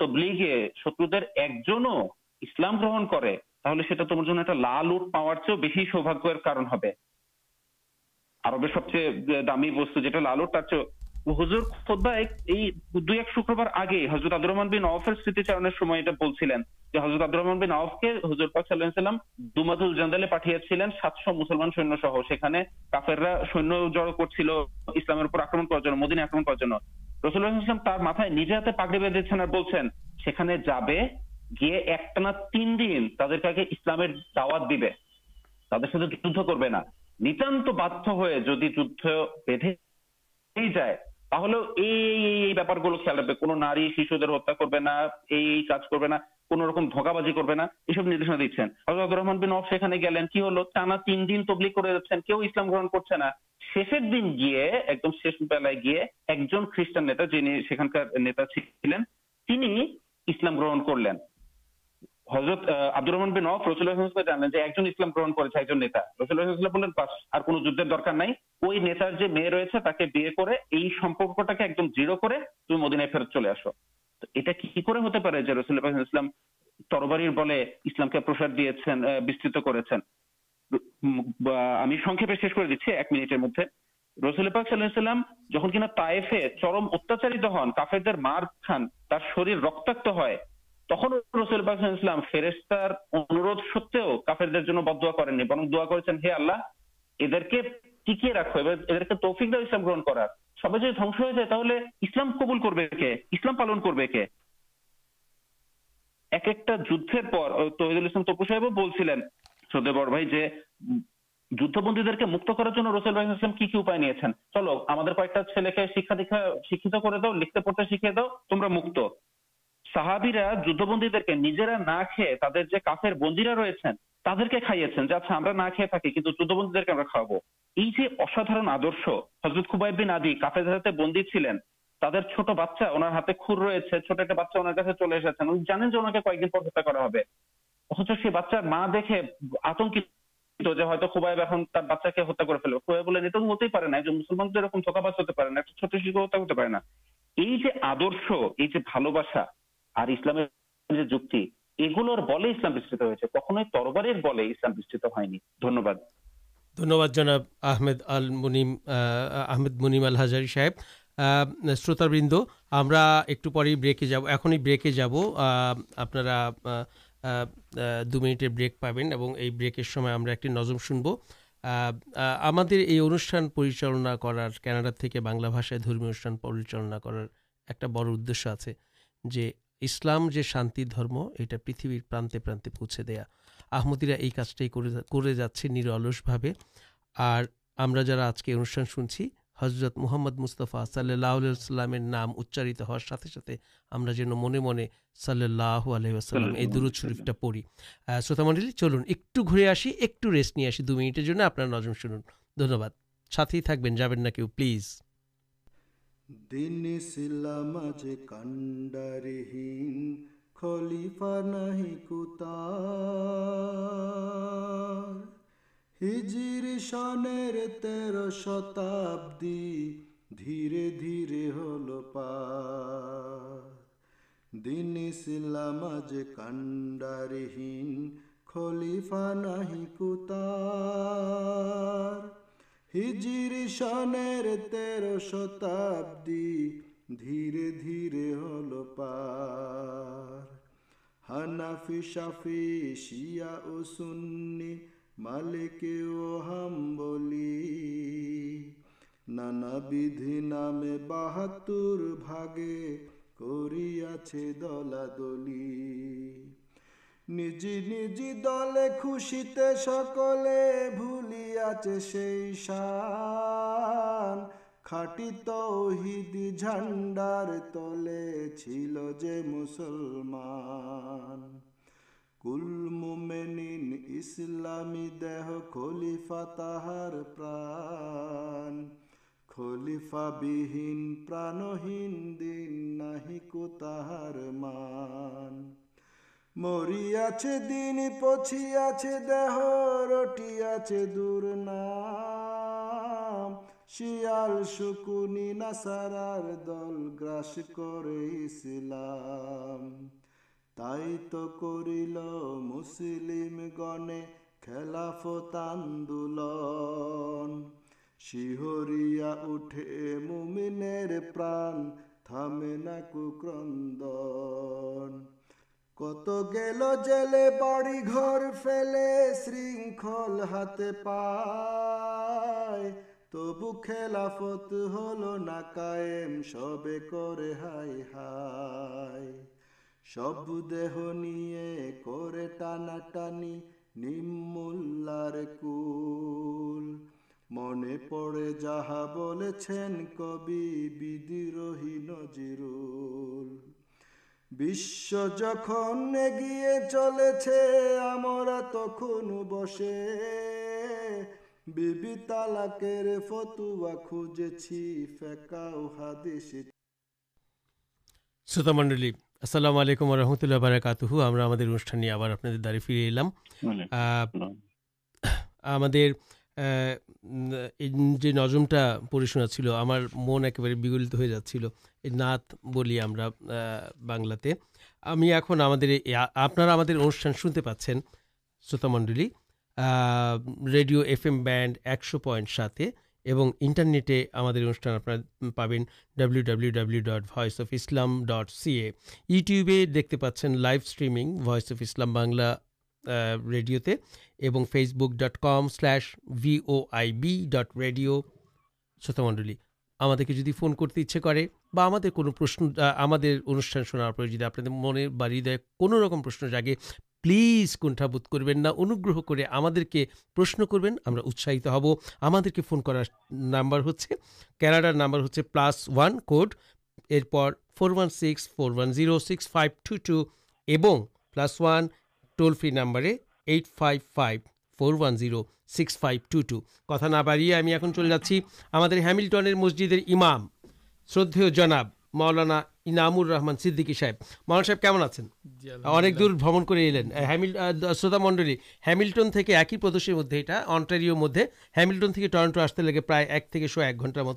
تبلیغ شکر ایک جنوام گرن کرال بہت سوباگر دامی بس لال چاہے ہزر خود دو شکر بارے ابردی رسول اللہ پاکی بے دے جا تین دن ترلام دیبے ترقی کرد بےدے جائے رحمان بین افراد کرو اسلام گرن کرچا شیشن دن گئے ایک دم شیش بلائ ایک خریدان نے اسلام گرن کر ل حضرت کردے رسول اللہ اللہ جہاں تاٮٔے چرم اتناچار مارر رقاک رسلام پرندی دیکھا مار رسل اسلام کی چلو شکا دیکھا شک لکھتے پڑتے شکریہ مکت صحاب بندی کافی بندی نہ دیکھے آتکے ہتھا کرتے ہی ایک مسلمانا جو آدر دو منٹر بریک پاؤ بریک نظر شنبادانچالار بڑی آپ اسلام جو شانت یہ پریتھ پرانتے پرانے پوچھے دیا آمدیرا یہ کاجٹائی جاچی نیرلسے اور ہمیں جرا آج کے انوشان سنچی حضرت محمد مستفا صلی اللہ علیہ وسلم نام اچارت ہار ساتھ ساتھ ہمارا جن من من صلی اللہ علیہ وسلم یہ درج شریف کا پڑی شوت میری چلن ایکٹو گھر آس ایکٹو ریسٹ نہیں آس دو منٹر جن آپ نظر شنیہباد ساتھ ہی تک بنیں جبینا کیوں پلیز کنڈ رحین خلیف نہیں کتا ہنر تیر شتابی دھیرے دھیرے ہو لو پار دین سیل مج کنڈ رین خلیف نہیں کتار ہجر سن تیر شتابی دھیرے دھیرے ہناف سالکم نا بدھی نامے بہادر باگے کر دلہ دلی خکلیات کل مسلامی دیہ خلیفا تہار خلیفاحین پرانین دن نہار مریا دے دہرار تسلیم گنےف تاندولیا اٹھے مم تھام کند سب دہیے ٹانا ٹانیار من پڑے جہا بول ن جل بارکاتا پڑھنا چلے جا نات بوللا ہمیں اکنر ہمتامنڈلی ریڈیو ایف ایم بینڈ ایکش پائنٹ ساتے اور انٹرنیٹ ان پابین ڈبلیو ڈبلو ڈبلو ڈٹ وس اف اسلام ڈٹ سیے اوٹیوبے دیکھتے پاس لائو اسٹریم ریڈیوتے اور فیس بوک ڈٹ کم سلش ویو آئی بھی ڈٹ ریڈیو شوت منڈل ہم کرتے بس ہم ان شاء اللہ جی آپ من بڑی دور پرشن جاگے پلیز کنٹھا بوتھ کر انوگر کرشن کربین اتساہت ہب ہم کے فون کر نمبر ہوتے کناڈار نمبر ہوتے plus one code ارپر four one six four one zero six five two two plus one toll free number eight five five four one zero six five two two کتنا بڑھے ہمیں اُن چلے جاچی ہمارے ہاملٹن مسجدیں امام مت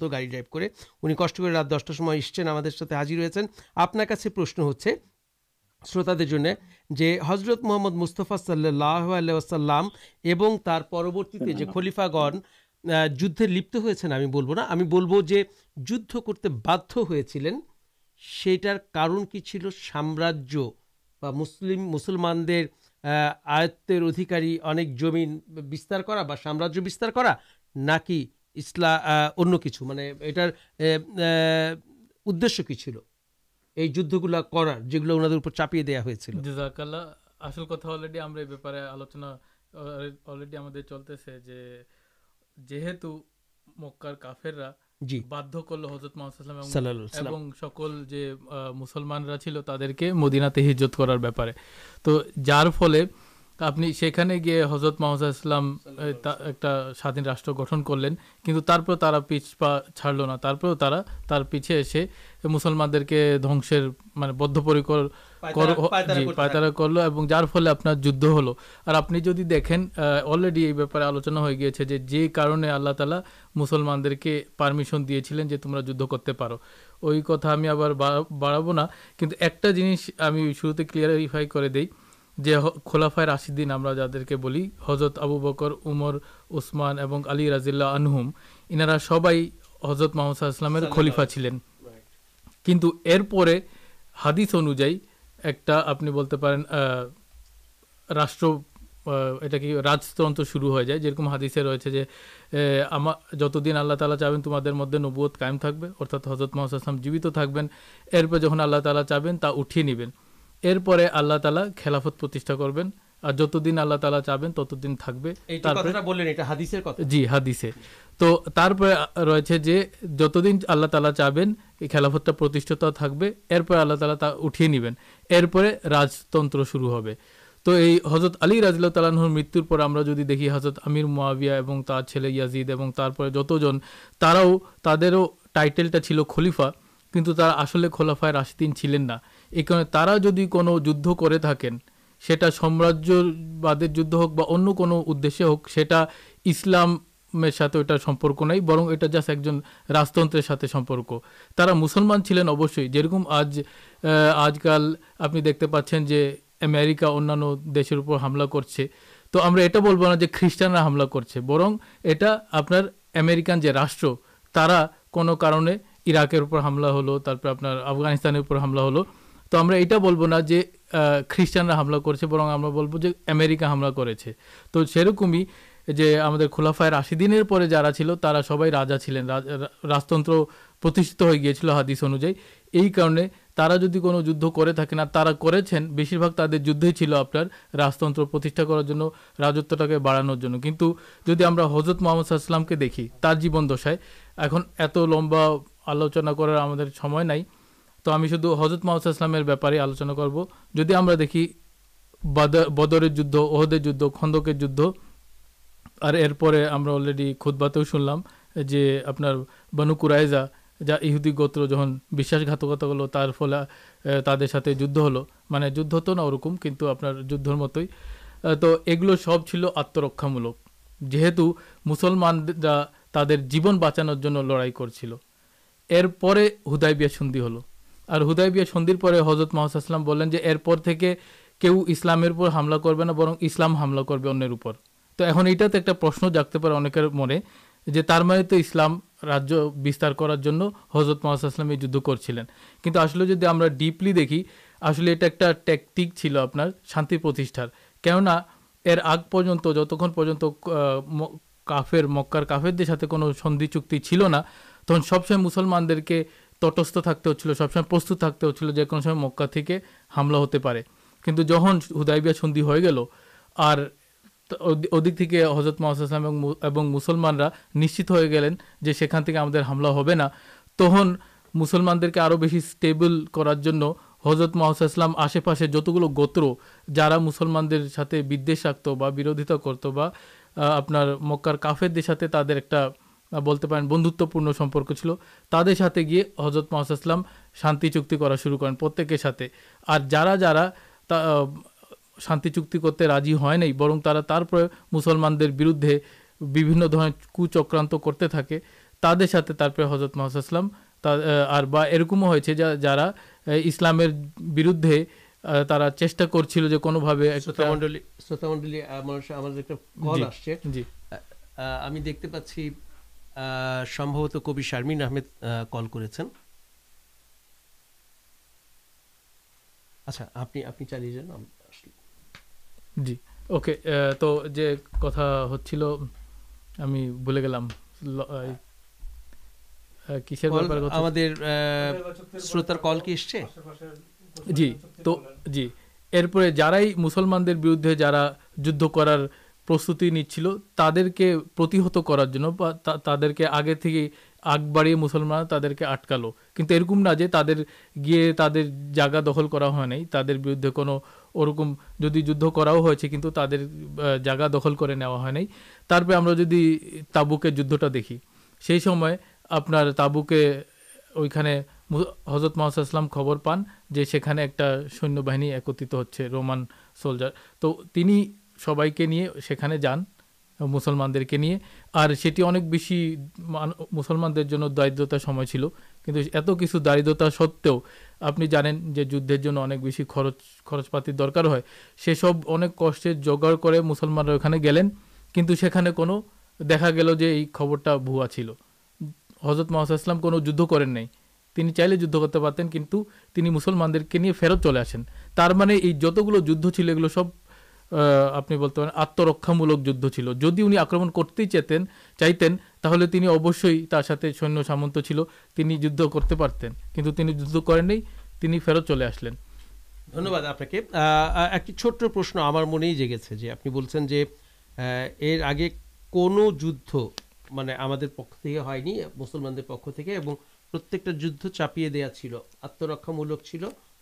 گاڑی رات دسٹر ہم آپرت محمد مستفا صلی اللہ پر خلیفا گنج لمینار کچھ مجھے کیونکہ چپیے دیا ہوتا چلتے تو جی حضرت محسوس راشٹر گٹن کر لینا پیچھا چھاڑ لوگ پیچھے ایسے مسلمان دے کے دنسر بدھ پر جی پائے جب آپ خولافائ راشدین سب حضرت محمد خلیفا چلین مد نب قائم حضرت محسوس السلام جیوتھے جہاں آلہ تعالی چاہیں نیبن آللہ تعالی خلافت کربن جت دن آللہ تعالیٰ چاہیں تی دنسر جی ہادثے تو ری جت دن آللہ تعالیٰ چاہیں خلافت اللہ تعالیٰ اٹھے نیبن ارپر راجتر شروع ہے تو یہ حضرت علی رضر مت دیکھیے حضرت عمر ما ٹلد جتن ترو تعداد ٹائٹل چل خلیفا کنٹاس خلافائ راشدین چلینا ایک جدی کمرے تکین سامرجیہ وا جی ہوک سا اسلام ساتھ نہیں برنٹا جاسٹ ایک جن راجتمان چلین اوشی جمع آج آج کل آپ دیکھتے پاس جو خریشان جو راشٹر ترکے اراکر ہملا ہلگانستان تو ہم یہ بہ خریٹان کرملا تو سرکم ہی جی ہملافائر آشی دن پہ جا چل ترا سب راجا چلین راجت ہوئی گیا ہادس انوجائے یہ کارن کو تھی نا تا کر راجترتیٹھا کرارت بڑھانے کنٹو جی ہم حضرت محمد کے دیکھی جیون دشائے اُن ات لمبا آلوچنا کریں شو حضرت محمد بہتارے آلوچنا کرب جدی ہم دیکھی بدر جد اہدے جد خندک جد اور ارپرے ہم سنل جی آپ بنکرائےجا جادی گوتر جہاں بھی ہل تر تعریف جد میرے جمع کن آپ مت تو یہ گل سب چل آترکامول جیت مسلمان تر جیون بچان کر چل ارپر ہُدائ سندی ہل اور ہُدائب محسوس ارپر کےسلام کراملہ کر تو ای یہ تو ایک پرش جاگتے پہ منتمام راجیہ کرار حضرت محاسل جدھ کر چلے کچھ آسلام ڈیپل دیکھی آسلٹک چل آپ شانتی کن ار آگ پنت جت کا کافیر مکار کا کافر دے ساتھ کو سندھی چکتی چلنا تک سب سمے مسلمان دیکھ کے تٹست تھے چب سمے پرستت جو کون سمے مکا تھی حاملہ ہوتے پڑے کن جہاں ہُدائی سندھی ہو گیل اور ادک حضرت محسوس مسلمانہ نشچے گلین جو سانک ہوا تہن مسلمان کرنا حضرت محسوس آسے پاس جتگلو گوتر جارا مسلمانکت کرتن مکار کافیر تعلیم ایک بولتے بندتپن سمپرک چل ترے گی حضرت محاسود شانتی چکی کرا شروع کر پرا شانتی راجی ہوئی برنمانے جی جسلمان در بردے جا جس تھی آگے آگ بڑی مسلمان تعداد اٹکال کنٹھ ارکم نہ تر بردے کو جگا دخل کردی تبوکے جدہ دیکھی سیسم آپوکے وہ حضرت محسوس خبر پان جو ایک سنیہ باہین ایکت ہوومان سولجر تو سب کے لیے جان مسلمان دے اور مسلمان داردار چلو ات کچھ داردار ستنی جانے خرچ پاتی درکار سے سب اب کش جگاڑان گلین کنٹھنے کو دیکھا گل جو خبرتا بوا چل حضرت محسوس کو نہیں تین چاہ ل کرتے پاتین کنٹھمان دیکھیں فیرت چلے آسین جت گلو جی یہ سب چیز سامن کرتے ہیں آپ کے چھوٹ پر منگے آپ یہ آگے کون جی پکنی مسلمان پک تھی پرتکٹ جپیے دیا چل آترکامول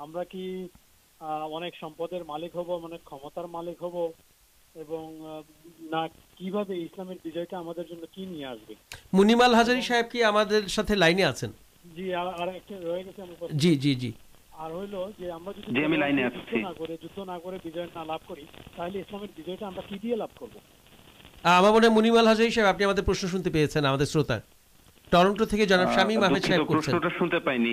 আমরা কি অনেক সম্পদের মালিক হব মানে ক্ষমতার মালিক হব এবং না কিভাবে ইসলামের বিজয়টা আমাদের জন্য কি নিয়ে আসবে মুনিমাল হাজারি সাহেব কি আমাদের সাথে লাইনে আছেন জি আর একটা রয়ে গেছে জি জি জি আর হইলো যে আমরা যদি জি আমি লাইনে আছি না করে যুদ্ধ না করে বিজয় না লাভ করি তাহলে ইসলামের বিজয়টা আমরা কি দিয়ে লাভ করব আমার মনে মুনিমাল হাজারি সাহেব আপনি আমাদের প্রশ্ন শুনতে পেয়েছেন আমাদের শ্রোতা টরন্টো থেকে জনাব শামীম আহমেদ সাহেব করছেন প্রশ্নটা শুনতে পাইনি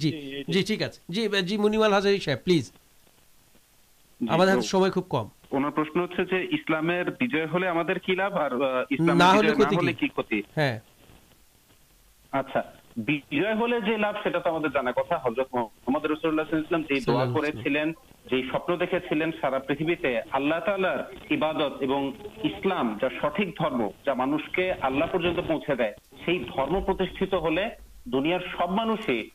جی جی جی جی منی ہزار کی پیمت ہو سب مانسائن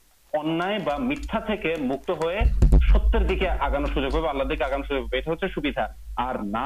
ستر دیکھ کے آگانا سوجو دیکھ آگانے سویدھا اور نہ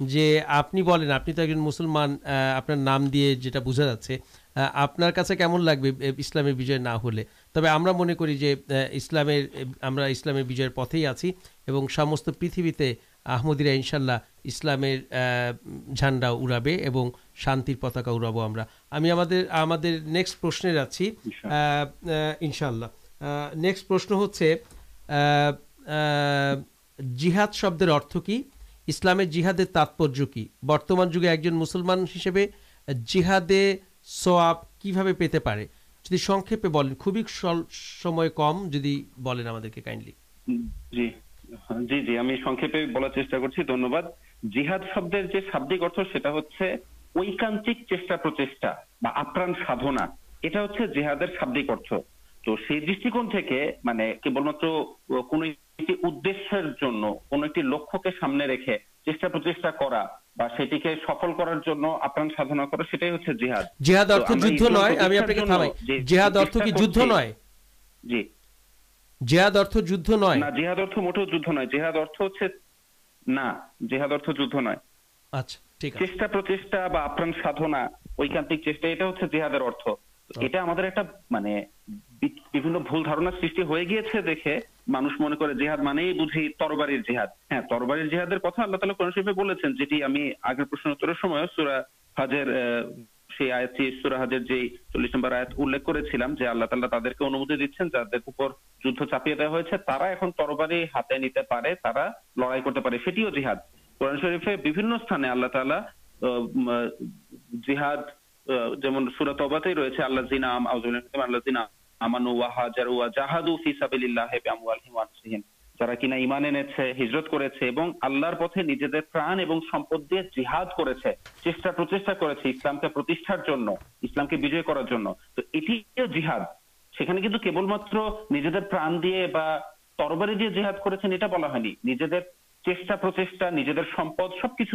جی آپ نے بولیں آپ نے تو ایک مسلمان آپ نام دے جا بوجھا جاچے آپ کمن لگے اسلامی نہ اسلامی پتیں آتھویتے آمدیرا انشاء اللہ اسلام جھنڈا اڑابے اور شانت پتاکا اڑابا ہمیں ہمکسٹ پرشن آنشا نیکسٹ پرشن ہو جاتے ارتھ کی جی جی ساب سے جی ہر شادی تو جیہ ارتھ موٹے نہچا آپران سادنا چیز جیہ جد چپیچا تربارے لڑائی کرتے قرآن شروف سل جہاد پرانے جی ہاتھ کر چیٹا پرچیز سب کچھ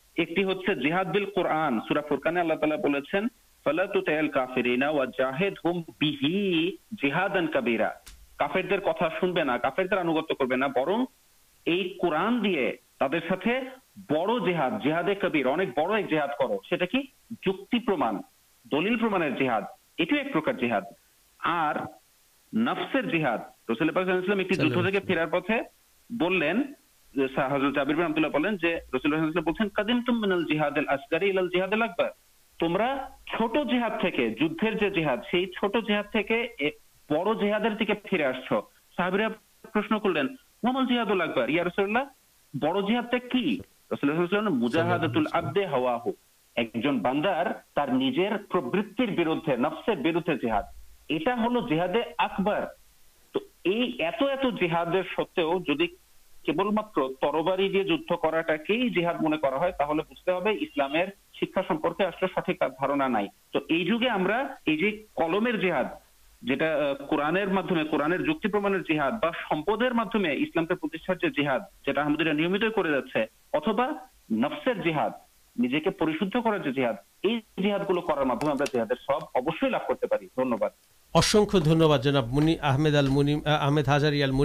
دل پر جی ایک جیہاد جیحاد مجہ ایک باندار بردے نفسر بردے جہاد تو ستھ قرآن پر جی ہادلام کے پر جی ہاد نمت کرفسر جی ہاتھ کے پریشد کرارے جی ہر سب ابش لے اصنکھ دھنیہ جناب منی آمد الحمد ہزاری الم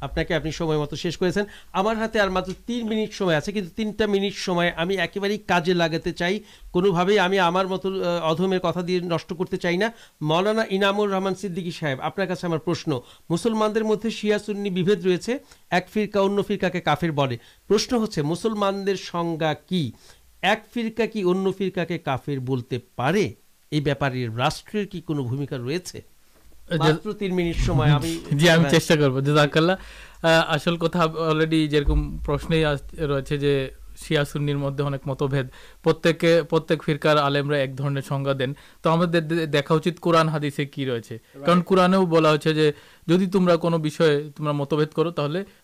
آپ کے آپ شیش کر مین منیٹ آپ کی تینٹا منٹ ایجے لگا چاہوں ادمر کتا دی نش کرتے چاہنا مولانا انام رحمان سدی صاحب آپ سے ہمارے پرشن مسلمان مدد سیاستیبےد ریس ایک فرقا ان فرقے کا کافر بڑے پرشن ہوسلمان کی ایک فرقا کی ان فرقا کے کافر بولتے پڑے متب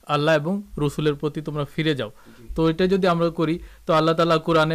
اللہ رسول جاؤ تو اللہ تعالی قورنہ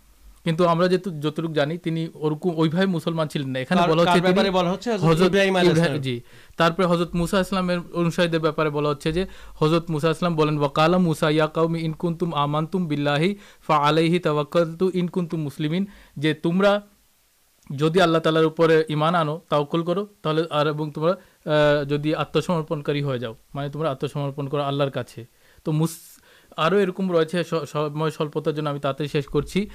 تمر جدید اللہ تعالی آنو تک تمہارا آپ کراؤسمرپنو ال اور یہ سلپتار شیش کرچی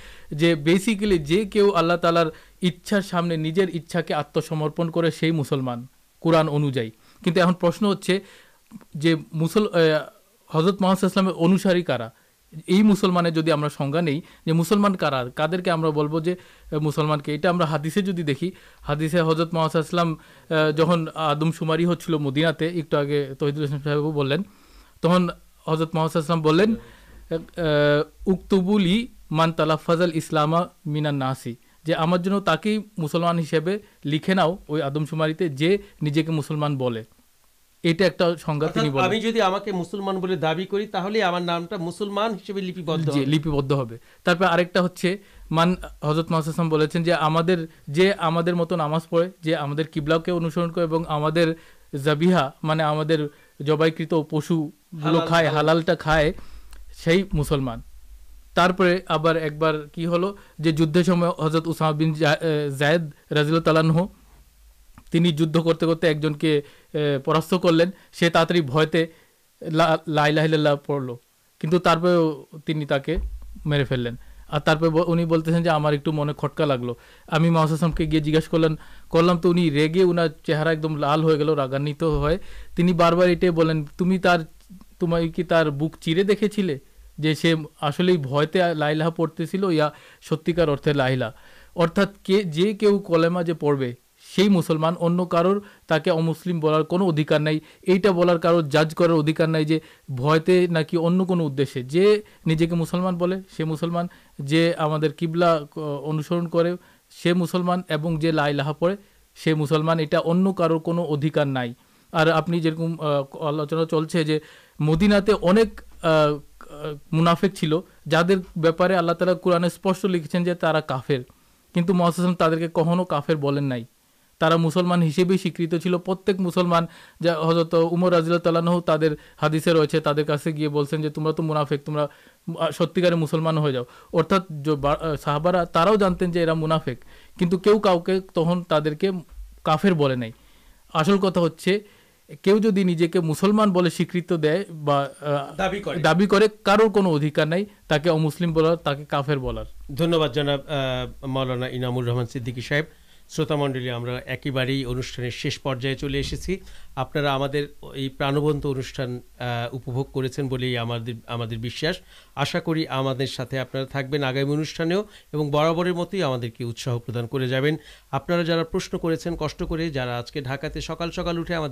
بےسکلیو اللہ تعالیار سامنے آتمسمپن سے مسلمان قرآن کچھ ایم پرشن ہاں حضرت محسوس انوسار ہی مسلمان کارار کدر کے ہمسلمان کے یہاں ہادثے جدید دیکھی ہادی حضرت محاسد جہاں آدم شمار ہی ہودینا ایک تہید السلام صاحب بلین تک حضرت محلت محسوس ناماز پڑے کبلا اندازہ حضرت اسام جائے رضی اللہ جتے کرتے ایک جن کے پرست کر لینا تی لڑپے میرے فیلنگ اور ترتے ہیں ہمارے ایک من کٹکا لگل ہمیں محسوس کے گیے جیج کرلام تو انگے ان چہرا ایک دم لال ہو گیا راگانت ہونی بار بار یہ تمہیں تمہیں کی تر بک چڑے دیکھے جو سی آسلح پڑتے یا ستیکار ارت لائی ارتھا جی کچھ کل پڑے سی مسلمان ان کے مسلم بولار کوئی یہ بولار کارو جاج کردھیکار نہیں بھے نا کچھ اندیشے جی نجے کے مسلمان بولے مسلمان جی ہمارے کیبلا انوسرن کر مسلمان اور جی لائ لا پڑے مسلمان یہ ان کوارکم آلوچنا چل سے جو مدینہ انک منافے چل جا بارے اللہ تعالی قرآن اسپش لکھنس جوفر کنٹھ محاسم تعداد کے کھنو کافر بولیں نئی دیکھوار نہیںسلم بولار کافی شروت منڈلی ہم ان شیش پر چلے ایسے آپ کے پرانبت انوشان کرتے آپ آگامی انوشانے اور برابر متعدد اتسا پردانے جا رہے آپ پرشن کر سکال سکال اٹھے ہم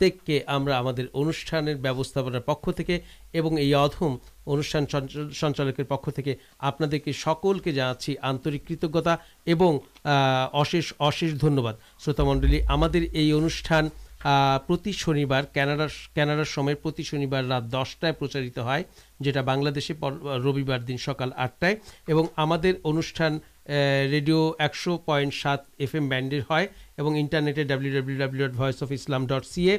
ان پدم ان سنچالک پکے سکل کے جانا چیز آنکتاشی دھنیہ شروت منڈل ہم اندنی باراڈا کیناڈار شنی بار رات دسٹائے پرچارت ہے جاندے روبار دن سکال آٹھ ہم ریڈو ایکشو پائنٹ سات ایف ایم بینڈر ہے internet W W W dot وس اف اسلام ڈٹ سیے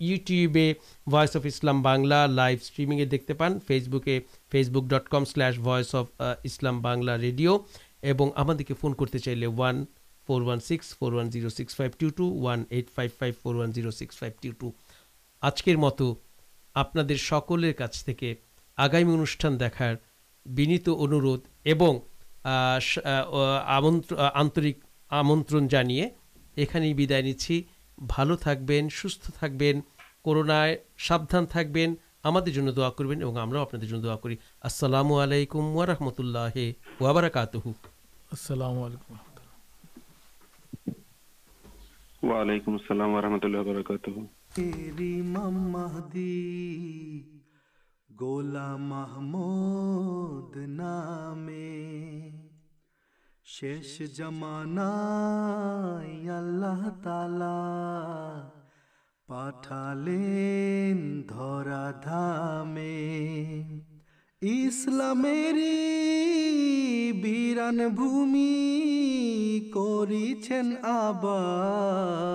یوٹیوبل بنلا لائو اسٹریم دیکھتے پان فیسبوکے Facebook dot com slash وس اف اسلام بنلا ریڈیو اور ہم کرتے چاہیے وان فور و six four one six five two two one eight five five four one six five two two آجکر مت آپ کے آگامی انوشان دیکھار انور আন্তরিক আমন্ত্রণ জানিয়ে এখানেই বিদায় নিচ্ছি ভালো থাকবেন সুস্থ থাকবেন করোনায় সাবধান থাকবেন আমাদের জন্য দোয়া করবেন এবং আমরাও আপনাদের জন্য দোয়া করি আসসালামু আলাইকুম ওয়ারহমতুল্লাহ ওয়াবারাকাত আসসালামু আলাইকুম ওয়ালাইকুম আসসালাম ওরহমতুল্লাহ বারকাত گولا محمود نام شیش جمانا اللہ تعالی পাঠালেন ধরা ধামে ইসলামেরই বিরান ভূমি করিছেন আবাদ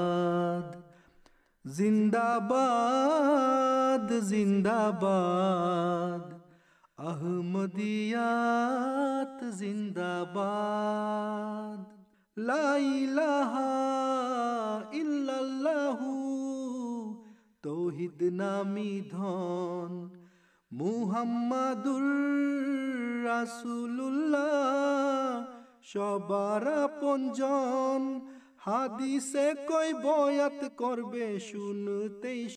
زندہ باد زندہ باد، احمدیات زندہ باد، لا الہ الا اللہ، توحید نامی دھون محمد رسول اللہ সবার আপনজন حادی سے کوئی بات کروے سن تیس